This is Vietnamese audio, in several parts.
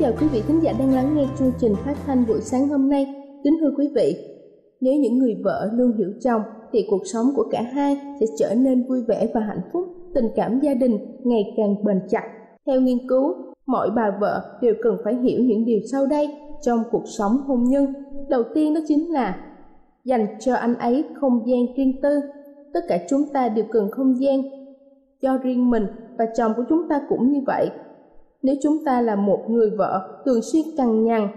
Chào quý vị khán giả đang lắng nghe chương trình phát thanh buổi sáng hôm nay. Kính thưa quý vị, nếu những người vợ luôn hiểu chồng thì cuộc sống của cả hai sẽ trở nên vui vẻ và hạnh phúc, tình cảm gia đình ngày càng bền chặt. Theo nghiên cứu, mọi bà vợ đều cần phải hiểu những điều sau đây trong cuộc sống hôn nhân. Đầu tiên đó chính là dành cho anh ấy không gian riêng tư. Tất cả chúng ta đều cần không gian cho riêng mình và chồng của chúng ta cũng như vậy nếu chúng ta là một người vợ thường xuyên cằn nhằn,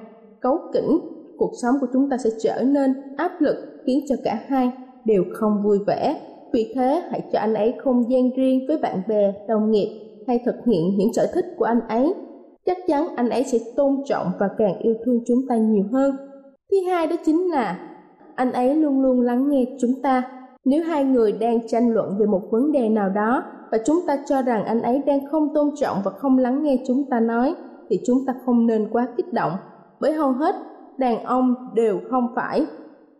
cấu kỉnh, cuộc sống của chúng ta sẽ trở nên áp lực khiến cho cả hai đều không vui vẻ. Vì thế, hãy cho anh ấy không gian riêng với bạn bè, đồng nghiệp hay thực hiện những sở thích của anh ấy. Chắc chắn anh ấy sẽ tôn trọng và càng yêu thương chúng ta nhiều hơn. Thứ hai đó chính là anh ấy luôn luôn lắng nghe chúng ta. Nếu hai người đang tranh luận về một vấn đề nào đó và chúng ta cho rằng anh ấy đang không tôn trọng và không lắng nghe chúng ta nói, thì chúng ta không nên quá kích động. Bởi hầu hết đàn ông đều không phải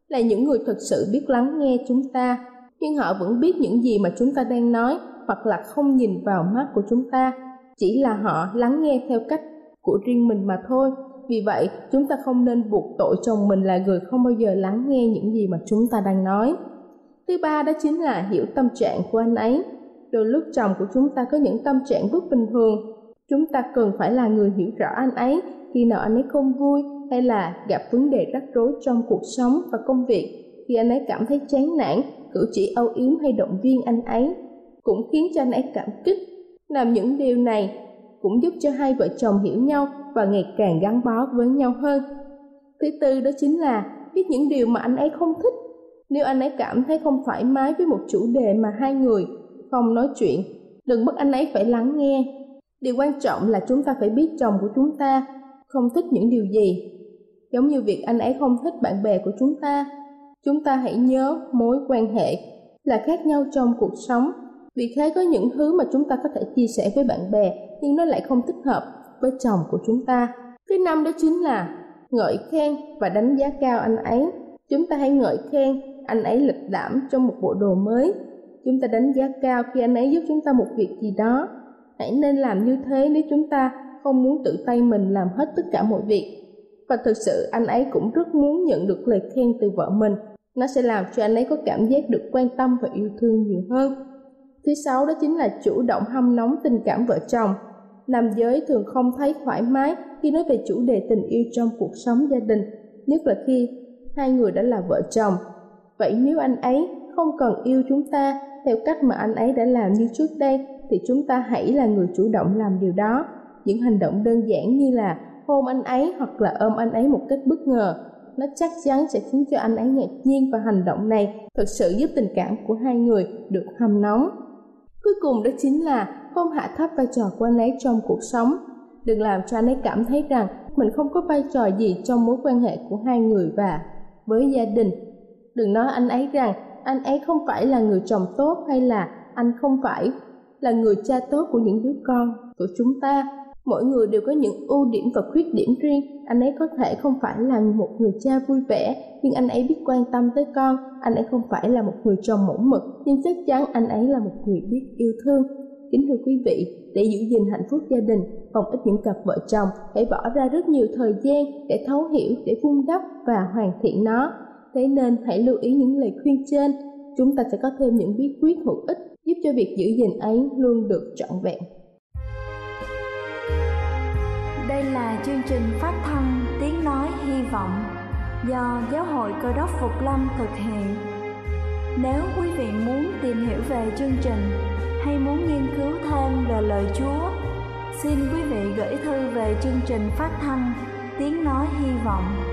là những người thực sự biết lắng nghe chúng ta, nhưng họ vẫn biết những gì mà chúng ta đang nói hoặc là không nhìn vào mắt của chúng ta. Chỉ là họ lắng nghe theo cách của riêng mình mà thôi. Vì vậy, chúng ta không nên buộc tội chồng mình là người không bao giờ lắng nghe những gì mà chúng ta đang nói. Thứ ba đó chính là hiểu tâm trạng của anh ấy. Đôi lúc chồng của chúng ta có những tâm trạng bất bình thường. Chúng ta cần phải là người hiểu rõ anh ấy khi nào anh ấy không vui hay là gặp vấn đề rắc rối trong cuộc sống và công việc. Khi anh ấy cảm thấy chán nản, cử chỉ âu yếm hay động viên anh ấy cũng khiến cho anh ấy cảm kích. Làm những điều này cũng giúp cho hai vợ chồng hiểu nhau và ngày càng gắn bó với nhau hơn. Thứ tư đó chính là biết những điều mà anh ấy không thích. Nếu anh ấy cảm thấy không thoải mái với một chủ đề mà hai người không nói chuyện. Đừng bắt anh ấy phải lắng nghe. Điều quan trọng là chúng ta phải biết chồng của chúng ta không thích những điều gì. Giống như việc anh ấy không thích bạn bè của chúng ta chúng ta hãy nhớ mối quan hệ là khác nhau trong cuộc sống. Vì thế có những thứ mà chúng ta có thể chia sẻ với bạn bè, nhưng nó lại không thích hợp với chồng của chúng ta. Thứ năm đó chính là ngợi khen và đánh giá cao anh ấy. Chúng ta hãy ngợi khen anh ấy lịch lãm trong một bộ đồ mới chúng ta đánh giá cao khi anh ấy giúp chúng ta một việc gì đó. Hãy nên làm như thế nếu chúng ta không muốn tự tay mình làm hết tất cả mọi việc. Và thực sự, anh ấy cũng rất muốn nhận được lời khen từ vợ mình. Nó sẽ làm cho anh ấy có cảm giác được quan tâm và yêu thương nhiều hơn. Thứ sáu đó chính là chủ động hâm nóng tình cảm vợ chồng. Nam giới thường không thấy thoải mái khi nói về chủ đề tình yêu trong cuộc sống gia đình, nhất là khi hai người đã là vợ chồng. Vậy nếu anh ấy không cần yêu chúng ta theo cách mà anh ấy đã làm như trước đây, thì chúng ta hãy là người chủ động làm điều đó. Những hành động đơn giản như là hôn anh ấy hoặc là ôm anh ấy một cách bất ngờ, nó chắc chắn sẽ khiến cho anh ấy ngạc nhiên và hành động này thực sự giúp tình cảm của hai người được hâm nóng. Cuối cùng đó chính là không hạ thấp vai trò của anh ấy trong cuộc sống. Đừng làm cho anh ấy cảm thấy rằng mình không có vai trò gì trong mối quan hệ của hai người và với gia đình. Đừng nói anh ấy rằng anh ấy không phải là người chồng tốt hay là anh không phải là người cha tốt của những đứa con của chúng ta. Mỗi người đều có những ưu điểm và khuyết điểm riêng. Anh ấy có thể không phải là một người cha vui vẻ, nhưng anh ấy biết quan tâm tới con. Anh ấy không phải là một người chồng mẫu mực, nhưng chắc chắn anh ấy là một người biết yêu thương. Kính thưa quý vị, để giữ gìn hạnh phúc gia đình, không ít những cặp vợ chồng phải bỏ ra rất nhiều thời gian để thấu hiểu, để vun đắp và hoàn thiện nó thế nên hãy lưu ý những lời khuyên trên. Chúng ta sẽ có thêm những bí quyết hữu ích giúp cho việc giữ gìn ấy luôn được trọn vẹn. Đây là chương trình phát thanh tiếng nói hy vọng do giáo hội cơ đốc phục lâm thực hiện. Nếu quý vị muốn tìm hiểu về chương trình hay muốn nghiên cứu thêm về lời chúa, xin quý vị gửi thư về chương trình phát thanh tiếng nói hy vọng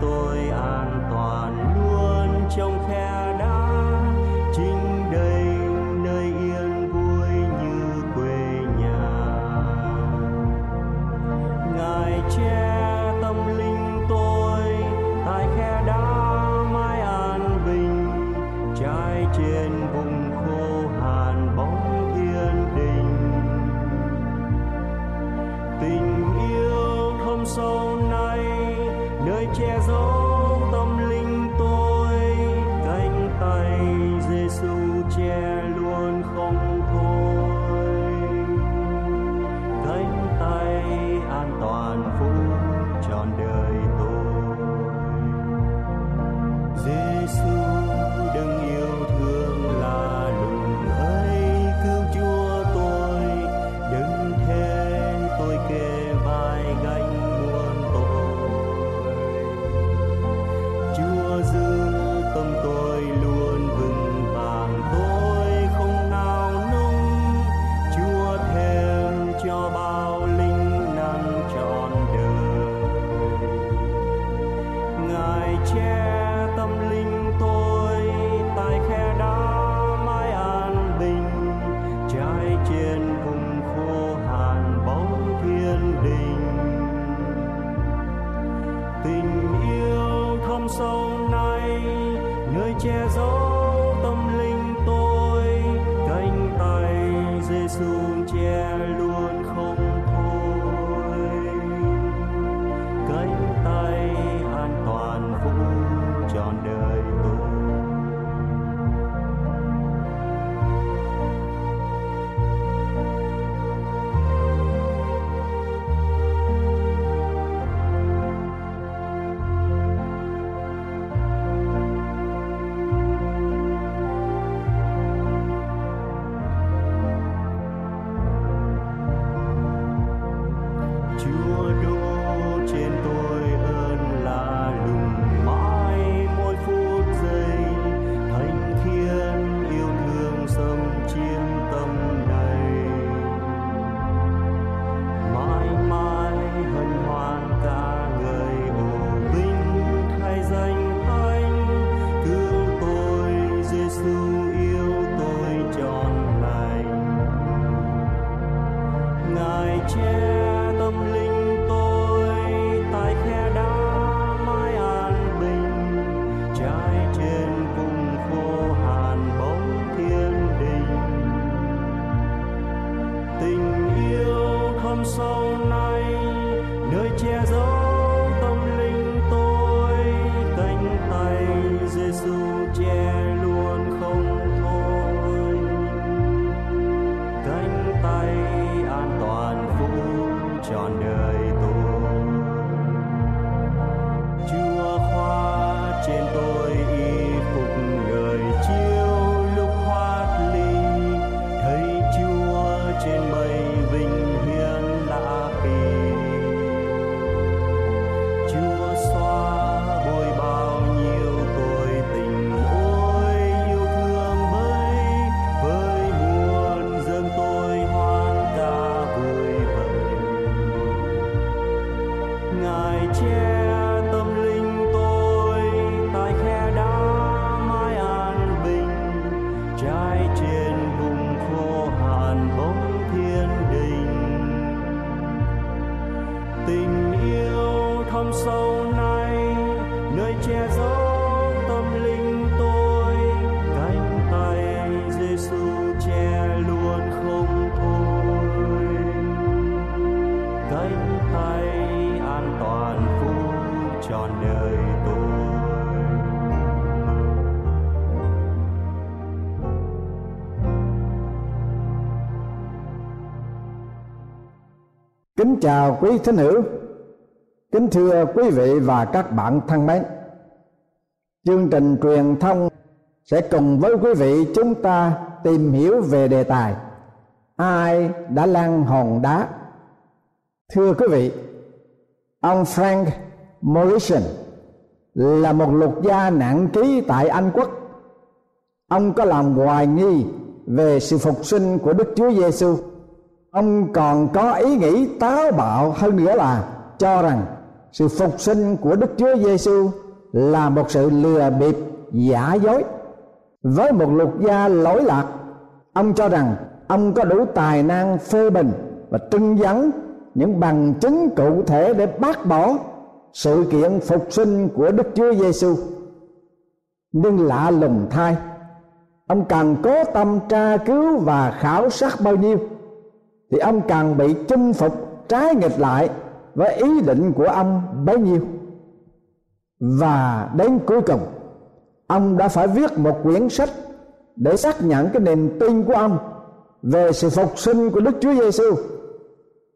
tôi Kính chào quý thính hữu, kính thưa quý vị và các bạn thân mến. Chương trình truyền thông sẽ cùng với quý vị chúng ta tìm hiểu về đề tài ai đã lăn hòn đá. Thưa quý vị, ông Frank Morrison là một luật gia nặng ký tại Anh quốc. Ông có làm hoài nghi về sự phục sinh của Đức Chúa Giêsu ông còn có ý nghĩ táo bạo hơn nữa là cho rằng sự phục sinh của Đức Chúa Giêsu là một sự lừa bịp, giả dối. Với một luật gia lỗi lạc, ông cho rằng ông có đủ tài năng phê bình và trưng dẫn những bằng chứng cụ thể để bác bỏ sự kiện phục sinh của Đức Chúa Giêsu nhưng lạ lùng thay, ông càng cố tâm tra cứu và khảo sát bao nhiêu thì ông càng bị chinh phục, trái nghịch lại với ý định của ông bấy nhiêu. Và đến cuối cùng, ông đã phải viết một quyển sách để xác nhận cái niềm tin của ông về sự phục sinh của Đức Chúa Giêsu.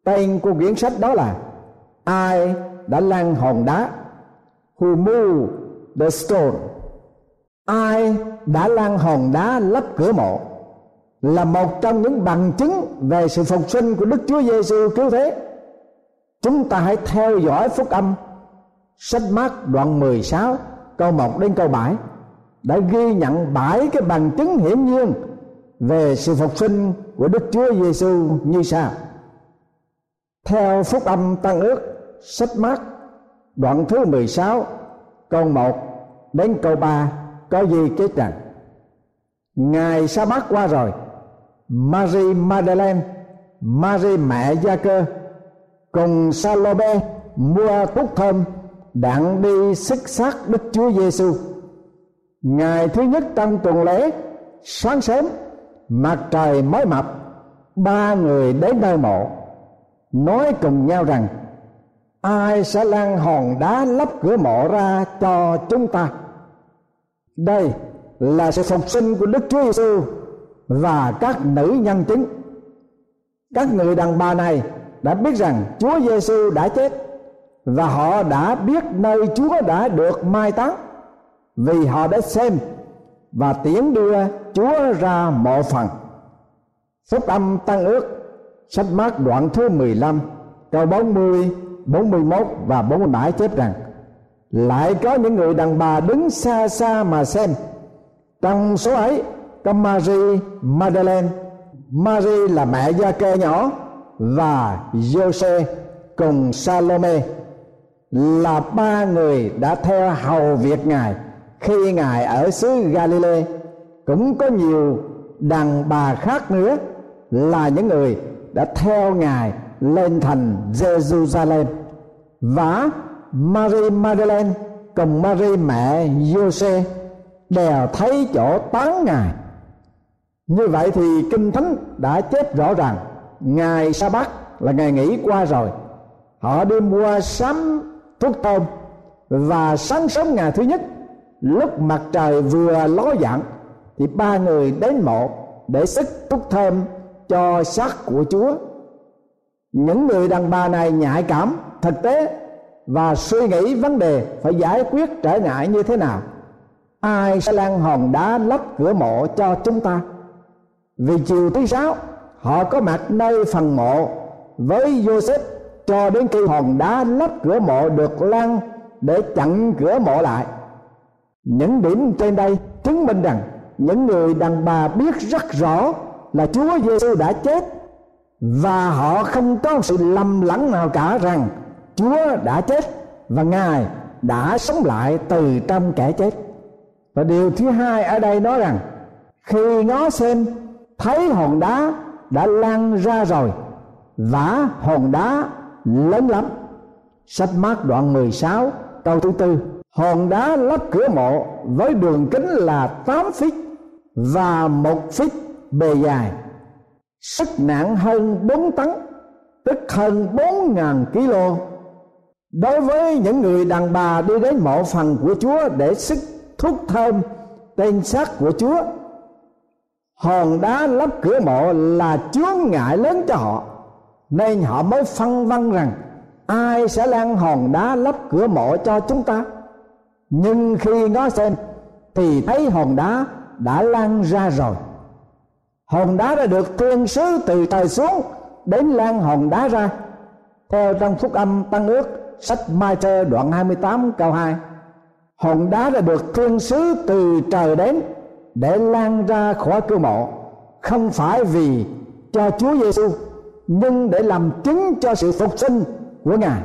Tên của quyển sách đó là Ai đã lăn hòn đá? Who moved the stone? Ai đã lăn hòn đá lấp cửa mộ? Là một trong những bằng chứng về sự phục sinh của Đức Chúa Giêsu cứu thế. Chúng ta hãy theo dõi phúc âm, sách mát đoạn 16 câu 1 đến câu 7 đã ghi nhận bảy cái bằng chứng hiển nhiên về sự phục sinh của Đức Chúa Giêsu như sau. Theo phúc âm tăng ước, sách mát đoạn thứ 16 câu 1 đến câu 3 có gì kết rằng Ngày sa bát qua rồi Marie Madeleine, Marie mẹ Gia Cơ cùng Salome mua thuốc thơm đặng đi xích xác Đức Chúa Giêsu. Ngày thứ nhất trong tuần lễ, sáng sớm, mặt trời mới mập, ba người đến nơi mộ, nói cùng nhau rằng ai sẽ lăn hòn đá lấp cửa mộ ra cho chúng ta. Đây là sự phục sinh của Đức Chúa Giêsu và các nữ nhân chứng các người đàn bà này đã biết rằng Chúa Giêsu đã chết và họ đã biết nơi Chúa đã được mai táng vì họ đã xem và tiến đưa Chúa ra mộ phần. Phúc âm tăng ước sách mát đoạn thứ 15 câu 40, 41 và 47 chép rằng lại có những người đàn bà đứng xa xa mà xem trong số ấy có Marie Madeleine. Marie là mẹ gia kê nhỏ và Jose cùng Salome là ba người đã theo hầu việc ngài. Khi ngài ở xứ Galilee, cũng có nhiều đàn bà khác nữa là những người đã theo ngài lên thành Jerusalem. Và Marie Madeleine cùng Marie mẹ Jose đều thấy chỗ tán ngài như vậy thì kinh thánh đã chép rõ ràng ngày sa bát là ngày nghỉ qua rồi. Họ đi mua sắm thuốc tôm và sáng sớm ngày thứ nhất, lúc mặt trời vừa ló dạng, thì ba người đến mộ để sức thuốc thơm cho xác của chúa. Những người đàn bà này nhạy cảm, thực tế và suy nghĩ vấn đề phải giải quyết trở ngại như thế nào. Ai sẽ lan hòn đá lấp cửa mộ cho chúng ta? Vì chiều thứ sáu, họ có mặt nơi phần mộ với Joseph, cho đến khi hòn đá lấp cửa mộ được lăn để chặn cửa mộ lại những điểm trên đây chứng minh rằng những người đàn bà biết rất rõ là Chúa Giêsu đã chết và họ không có sự lầm lẫn nào cả rằng Chúa đã chết và Ngài đã sống lại từ trong kẻ chết. Và điều thứ hai ở đây nói rằng, khi ngó xem thấy hòn đá đã lan ra rồi vả hòn đá lớn lắm. Sách mát đoạn 16 câu thứ tư. Hòn đá lắp cửa mộ với đường kính là 8 feet và một feet bề dài. Sức nặng hơn 4 tấn, tức hơn 4.000 kg đối với những người đàn bà đi đến mộ phần của Chúa để sức thuốc thơm, tên xác của Chúa hòn đá lấp cửa mộ là chướng ngại lớn cho họ. Nên họ mới phân vân rằng, ai sẽ lan hòn đá lấp cửa mộ cho chúng ta? Nhưng khi ngó xem, thì thấy hòn đá đã lan ra rồi. Hòn đá đã được thiên sứ từ trời xuống đến lan hòn đá ra. Theo trong phúc âm tăng ước, sách Mai Trơ đoạn 28 câu 2 hòn đá đã được thiên sứ từ trời đến để lan ra khỏi cửa mộ không phải vì cho Chúa Giêsu nhưng để làm chứng cho sự phục sinh của Ngài.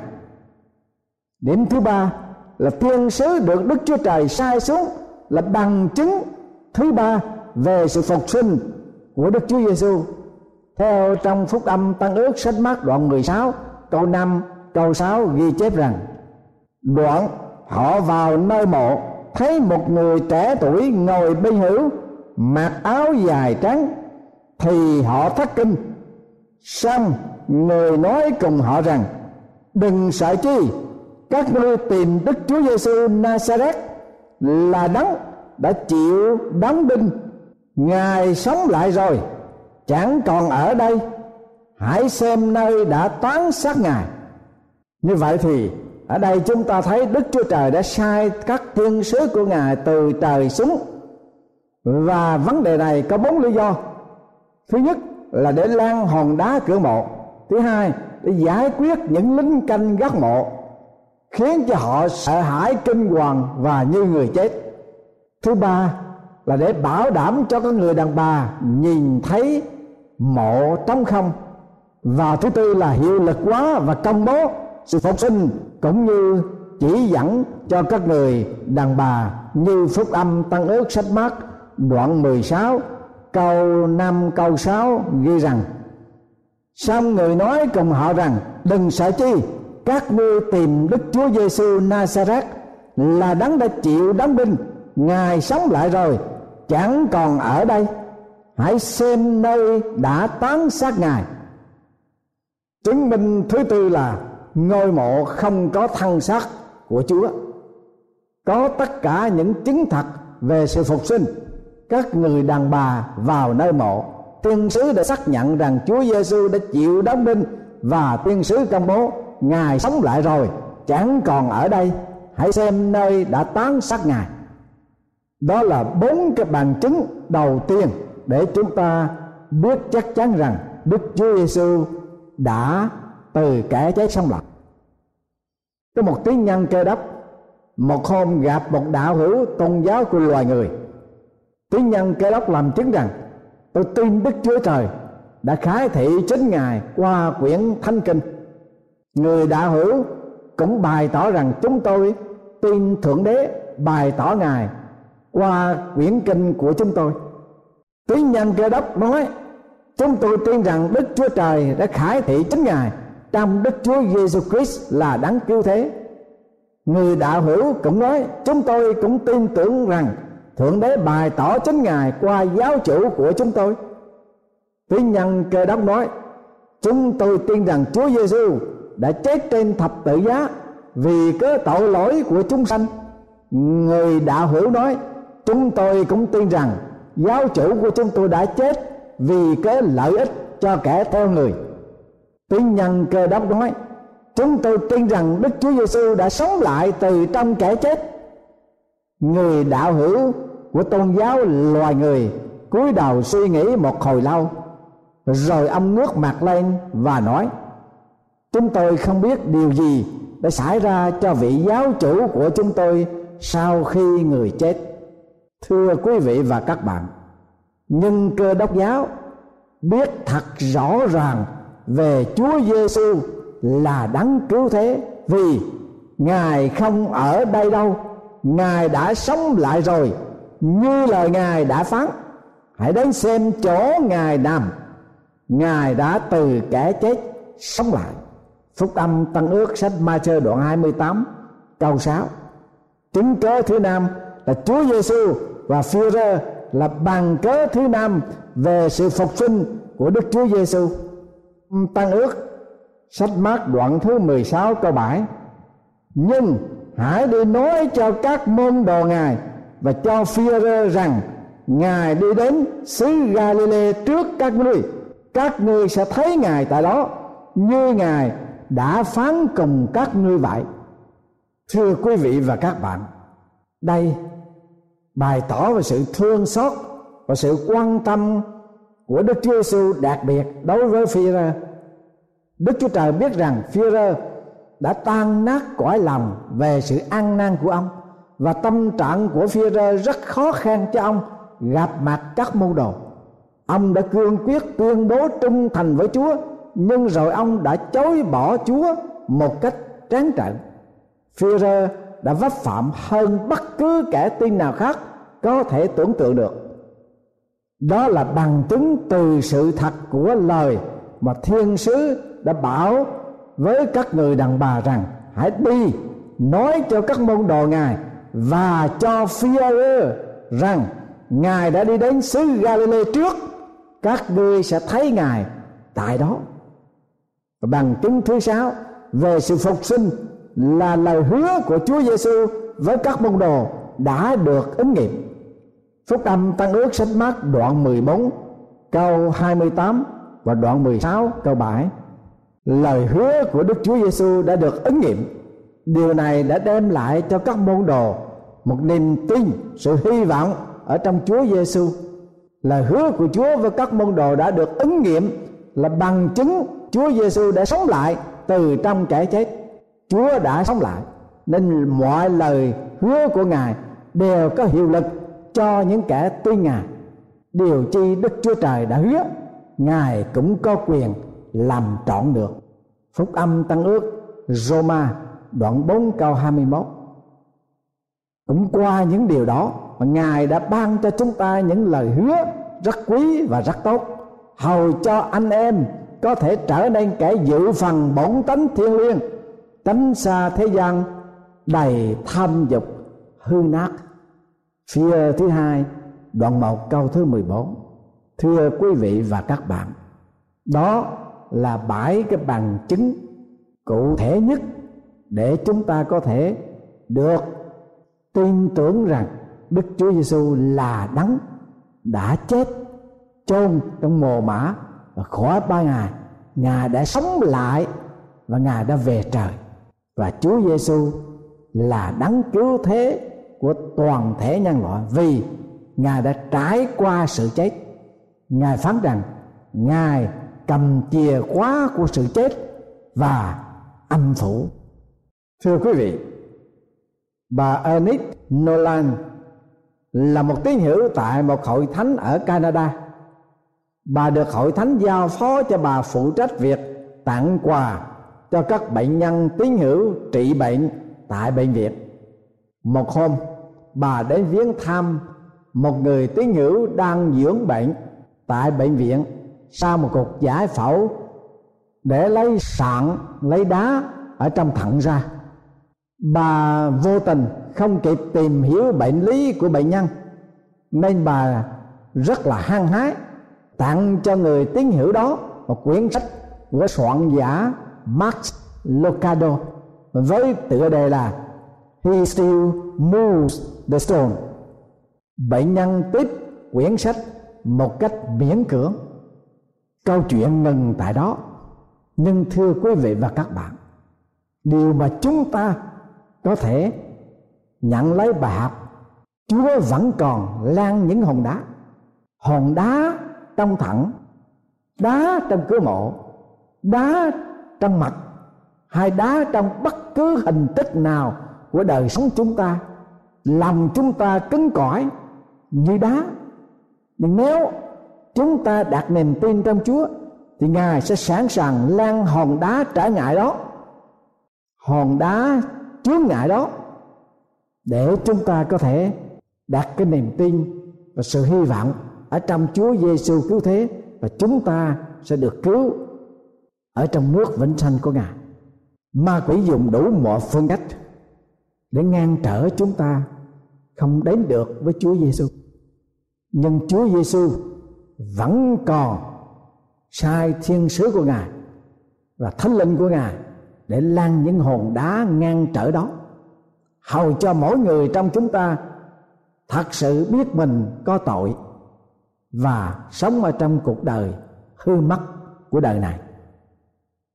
Điểm thứ ba là thiên sứ được Đức Chúa Trời sai xuống là bằng chứng thứ ba, về sự phục sinh của Đức Chúa Giêsu. Theo trong phúc âm tăng ước sách mát đoạn 16 câu 5 câu 6 ghi chép rằng, đoạn họ vào nơi mộ thấy một người trẻ tuổi ngồi bên hữu, mặc áo dài trắng, thì họ thất kinh. Xong, người nói cùng họ rằng, đừng sợ chi, các ngươi tìm đức chúa giêsu nazareth là đấng đã chịu đóng đinh. Ngài sống lại rồi, chẳng còn ở đây. Hãy xem nơi đã toán xác ngài. Như vậy thì ở đây chúng ta thấy đức chúa trời đã sai các thiên sứ của ngài từ trời xuống. Và vấn đề này có bốn lý do. Thứ nhất là để lan hòn đá cửa mộ. Thứ hai, để giải quyết những lính canh gác mộ, khiến cho họ sợ hãi kinh hoàng và như người chết. Thứ ba là để bảo đảm cho các người đàn bà nhìn thấy mộ trống không. Và thứ tư là hiệu lực quá và công bố sự phục sinh cũng như chỉ dẫn cho các người đàn bà như phúc âm tăng ước sách mát, đoạn 16 câu 5 câu 6 ghi rằng, Xong người nói cùng họ rằng, đừng sợ chi, các ngươi tìm Đức Chúa Giêsu Nazareth là đấng đã chịu đóng binh, ngài sống lại rồi, chẳng còn ở đây. Hãy xem nơi đã tán xác ngài. Chứng minh thứ tư là ngôi mộ không có thân xác của chúa. Có tất cả những chứng thật về sự phục sinh. Các người đàn bà vào nơi mộ. Tiên sứ đã xác nhận rằng Chúa Giêsu đã chịu đóng đinh và tiên sứ công bố, ngài sống lại rồi, chẳng còn ở đây. Hãy xem nơi đã tán xác ngài. Đó là bốn cái bằng chứng đầu tiên để chúng ta biết chắc chắn rằng Đức Chúa Giêsu đã từ kẻ chết sống lại có một tiếng nhân cơ đốc một hôm gặp một đạo hữu tôn giáo của loài người. Tiếng nhân cơ đốc làm chứng rằng, tôi tin đức chúa trời đã khái thị chính ngài qua quyển thánh kinh. Người đạo hữu cũng bày tỏ rằng chúng tôi tin thượng đế bày tỏ ngài qua quyển kinh của chúng tôi. Tiếng nhân cơ đốc nói, chúng tôi tin rằng đức chúa trời đã khải thị chính ngài trong đức chúa giêsu christ là đáng cứu thế. Người đạo hữu cũng nói, chúng tôi cũng tin tưởng rằng thượng đế bày tỏ chính ngài qua giáo chủ của chúng tôi. Tuy nhân cơ đốc nói, chúng tôi tin rằng chúa giêsu đã chết trên thập tự giá vì cớ tội lỗi của chúng sanh. Người đạo hữu nói, chúng tôi cũng tin rằng giáo chủ của chúng tôi đã chết vì cớ lợi ích cho kẻ theo người tiếng nhân cơ đốc nói chúng tôi tin rằng đức chúa giêsu đã sống lại từ trong kẻ chết. Người đạo hữu của tôn giáo loài người cúi đầu suy nghĩ một hồi lâu, rồi ông ngước mặt lên và nói, chúng tôi không biết điều gì đã xảy ra cho vị giáo chủ của chúng tôi sau khi người chết. Thưa quý vị và các bạn nhưng cơ đốc giáo biết thật rõ ràng về Chúa Giêsu là đấng cứu thế, vì Ngài không ở đây đâu. Ngài đã sống lại rồi, như lời Ngài đã phán. Hãy đến xem chỗ Ngài nằm. Ngài đã từ kẻ chết sống lại. Phúc âm Tân ước sách Ma Chơ đoạn 28 câu 6 Chứng cớ thứ năm là Chúa Giêsu và phi-rơ là bằng cớ thứ năm về sự phục sinh của Đức Chúa Giêsu. Tăng ước sách mát đoạn thứ 16 câu 7 Nhưng hãy đi nói cho các môn đồ Ngài và cho Führer rằng, Ngài đi đến xứ Galilee trước các ngươi. Các ngươi sẽ thấy Ngài tại đó, như ngài đã phán cùng các ngươi vậy. Thưa quý vị và các bạn, đây bày tỏ về sự thương xót và sự quan tâm của Đức Chúa Giêsu đặc biệt đối với Phi-rơ. Đức Chúa Trời biết rằng Phi-rơ đã tan nát cõi lòng về sự ăn năn của ông và tâm trạng của Phi-rơ rất khó khăn cho ông gặp mặt các môn đồ. Ông đã cương quyết tuyên bố trung thành với Chúa, nhưng rồi ông đã chối bỏ Chúa một cách tráng trợn. Phi-rơ đã vấp phạm hơn bất cứ kẻ tin nào khác có thể tưởng tượng được đó là bằng chứng từ sự thật của lời mà thiên sứ đã bảo với các người đàn bà rằng, hãy đi, nói cho các môn đồ ngài và cho phi rằng, ngài đã đi đến xứ Galilee trước, các ngươi sẽ thấy ngài tại đó. Bằng chứng thứ sáu về sự phục sinh là lời hứa của Chúa Giêsu với các môn đồ đã được ứng nghiệm. Phúc âm Tăng ước sách mát đoạn 14 câu 28 và đoạn 16 câu 7 lời hứa của Đức Chúa Giêsu đã được ứng nghiệm. Điều này đã đem lại cho các môn đồ một niềm tin, sự hy vọng ở trong Chúa Giêsu. Lời hứa của Chúa với các môn đồ đã được ứng nghiệm là bằng chứng Chúa Giêsu đã sống lại từ trong kẻ chết. Chúa đã sống lại nên mọi lời hứa của Ngài đều có hiệu lực cho những kẻ tin ngài điều chi đức chúa trời đã hứa, ngài cũng có quyền làm trọn được. Phúc âm tăng ước, Roma, đoạn 4 câu 21 cũng qua những điều đó, mà ngài đã ban cho chúng ta những lời hứa rất quý và rất tốt. Hầu cho anh em có thể trở nên kẻ dự phần bổn tánh thiên liêng, tránh xa thế gian đầy tham dục, hư nát. Phía thứ hai, đoạn 1 câu thứ 14 Thưa quý vị và các bạn, Đó là bảy cái bằng chứng cụ thể nhất để chúng ta có thể được tin tưởng rằng Đức Chúa Giêsu là đấng đã chết, chôn trong mồ mã và khỏi ba ngày ngài đã sống lại và ngài đã về trời. Và Chúa Giêsu là đấng cứu thế của toàn thể nhân loại vì ngài đã trải qua sự chết. Ngài phán rằng, ngài cầm chìa khóa của sự chết và âm phủ. Thưa quý vị, bà Ernest Nolan là một tín hữu tại một hội thánh ở Canada. Bà được hội thánh giao phó cho bà phụ trách việc tặng quà cho các bệnh nhân tín hữu trị bệnh tại bệnh viện một hôm, bà đến viếng thăm một người tín hữu đang dưỡng bệnh tại bệnh viện sau một cuộc giải phẫu để lấy sạn, lấy đá ở trong thận ra. Bà vô tình không kịp tìm hiểu bệnh lý của bệnh nhân, nên bà rất là hăng hái tặng cho người tín hữu đó một quyển sách của soạn giả Max Lucado với tựa đề là He still moves the stone. Bệnh nhân tiếp quyển sách một cách miễn cưỡng. Câu chuyện ngừng tại đó. Nhưng thưa quý vị và các bạn, điều mà chúng ta có thể nhận lấy bài học Chúa vẫn còn lan những hòn đá hòn đá trong thẳng đá trong cửa mộ đá trong mặt hay đá trong bất cứ hình tích nào của đời sống chúng ta, làm chúng ta cứng cỏi như đá nhưng nếu chúng ta đặt niềm tin trong Chúa, thì Ngài sẽ sẵn sàng lan hòn đá trả ngại đó, hòn đá chướng ngại đó, để chúng ta có thể đặt cái niềm tin và sự hy vọng ở trong Chúa Giêsu cứu thế, và chúng ta sẽ được cứu ở trong nước vĩnh sanh của Ngài. Ma quỷ dùng đủ mọi phương cách để ngăn trở chúng ta không đến được với Chúa Giêsu. Nhưng Chúa Giêsu vẫn còn sai thiên sứ của Ngài và thánh linh của Ngài để lan những hồn đá ngăn trở đó hầu cho mỗi người trong chúng ta thật sự biết mình có tội và sống ở trong cuộc đời hư mất của đời này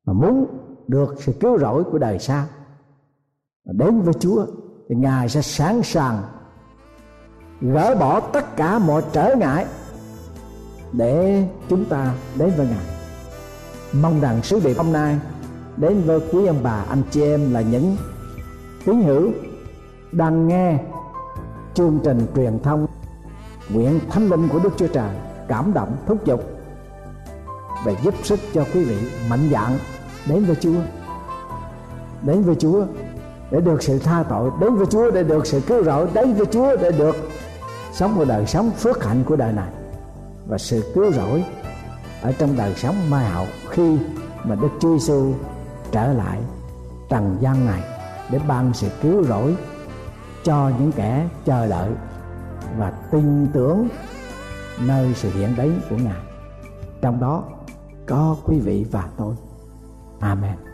mà muốn được sự cứu rỗi của đời sau đến với Chúa thì Ngài sẽ sẵn sàng gỡ bỏ tất cả mọi trở ngại để chúng ta đến với Ngài. Mong rằng sứ điệp hôm nay đến với quý ông bà, anh chị em là những tín hữu đang nghe chương trình truyền thông nguyện thánh linh của Đức Chúa Trời cảm động, thúc giục và giúp sức cho quý vị mạnh dạn đến với Chúa đến với Chúa để được sự tha tội đến với Chúa, để được sự cứu rỗi đến với Chúa, để được sống một đời sống phước hạnh của đời này và sự cứu rỗi ở trong đời sống mai hậu khi mà Đức Chúa Giêsu trở lại trần gian này để ban sự cứu rỗi cho những kẻ chờ đợi và tin tưởng nơi sự hiện đến của Ngài. Trong đó có quý vị và tôi. Amen.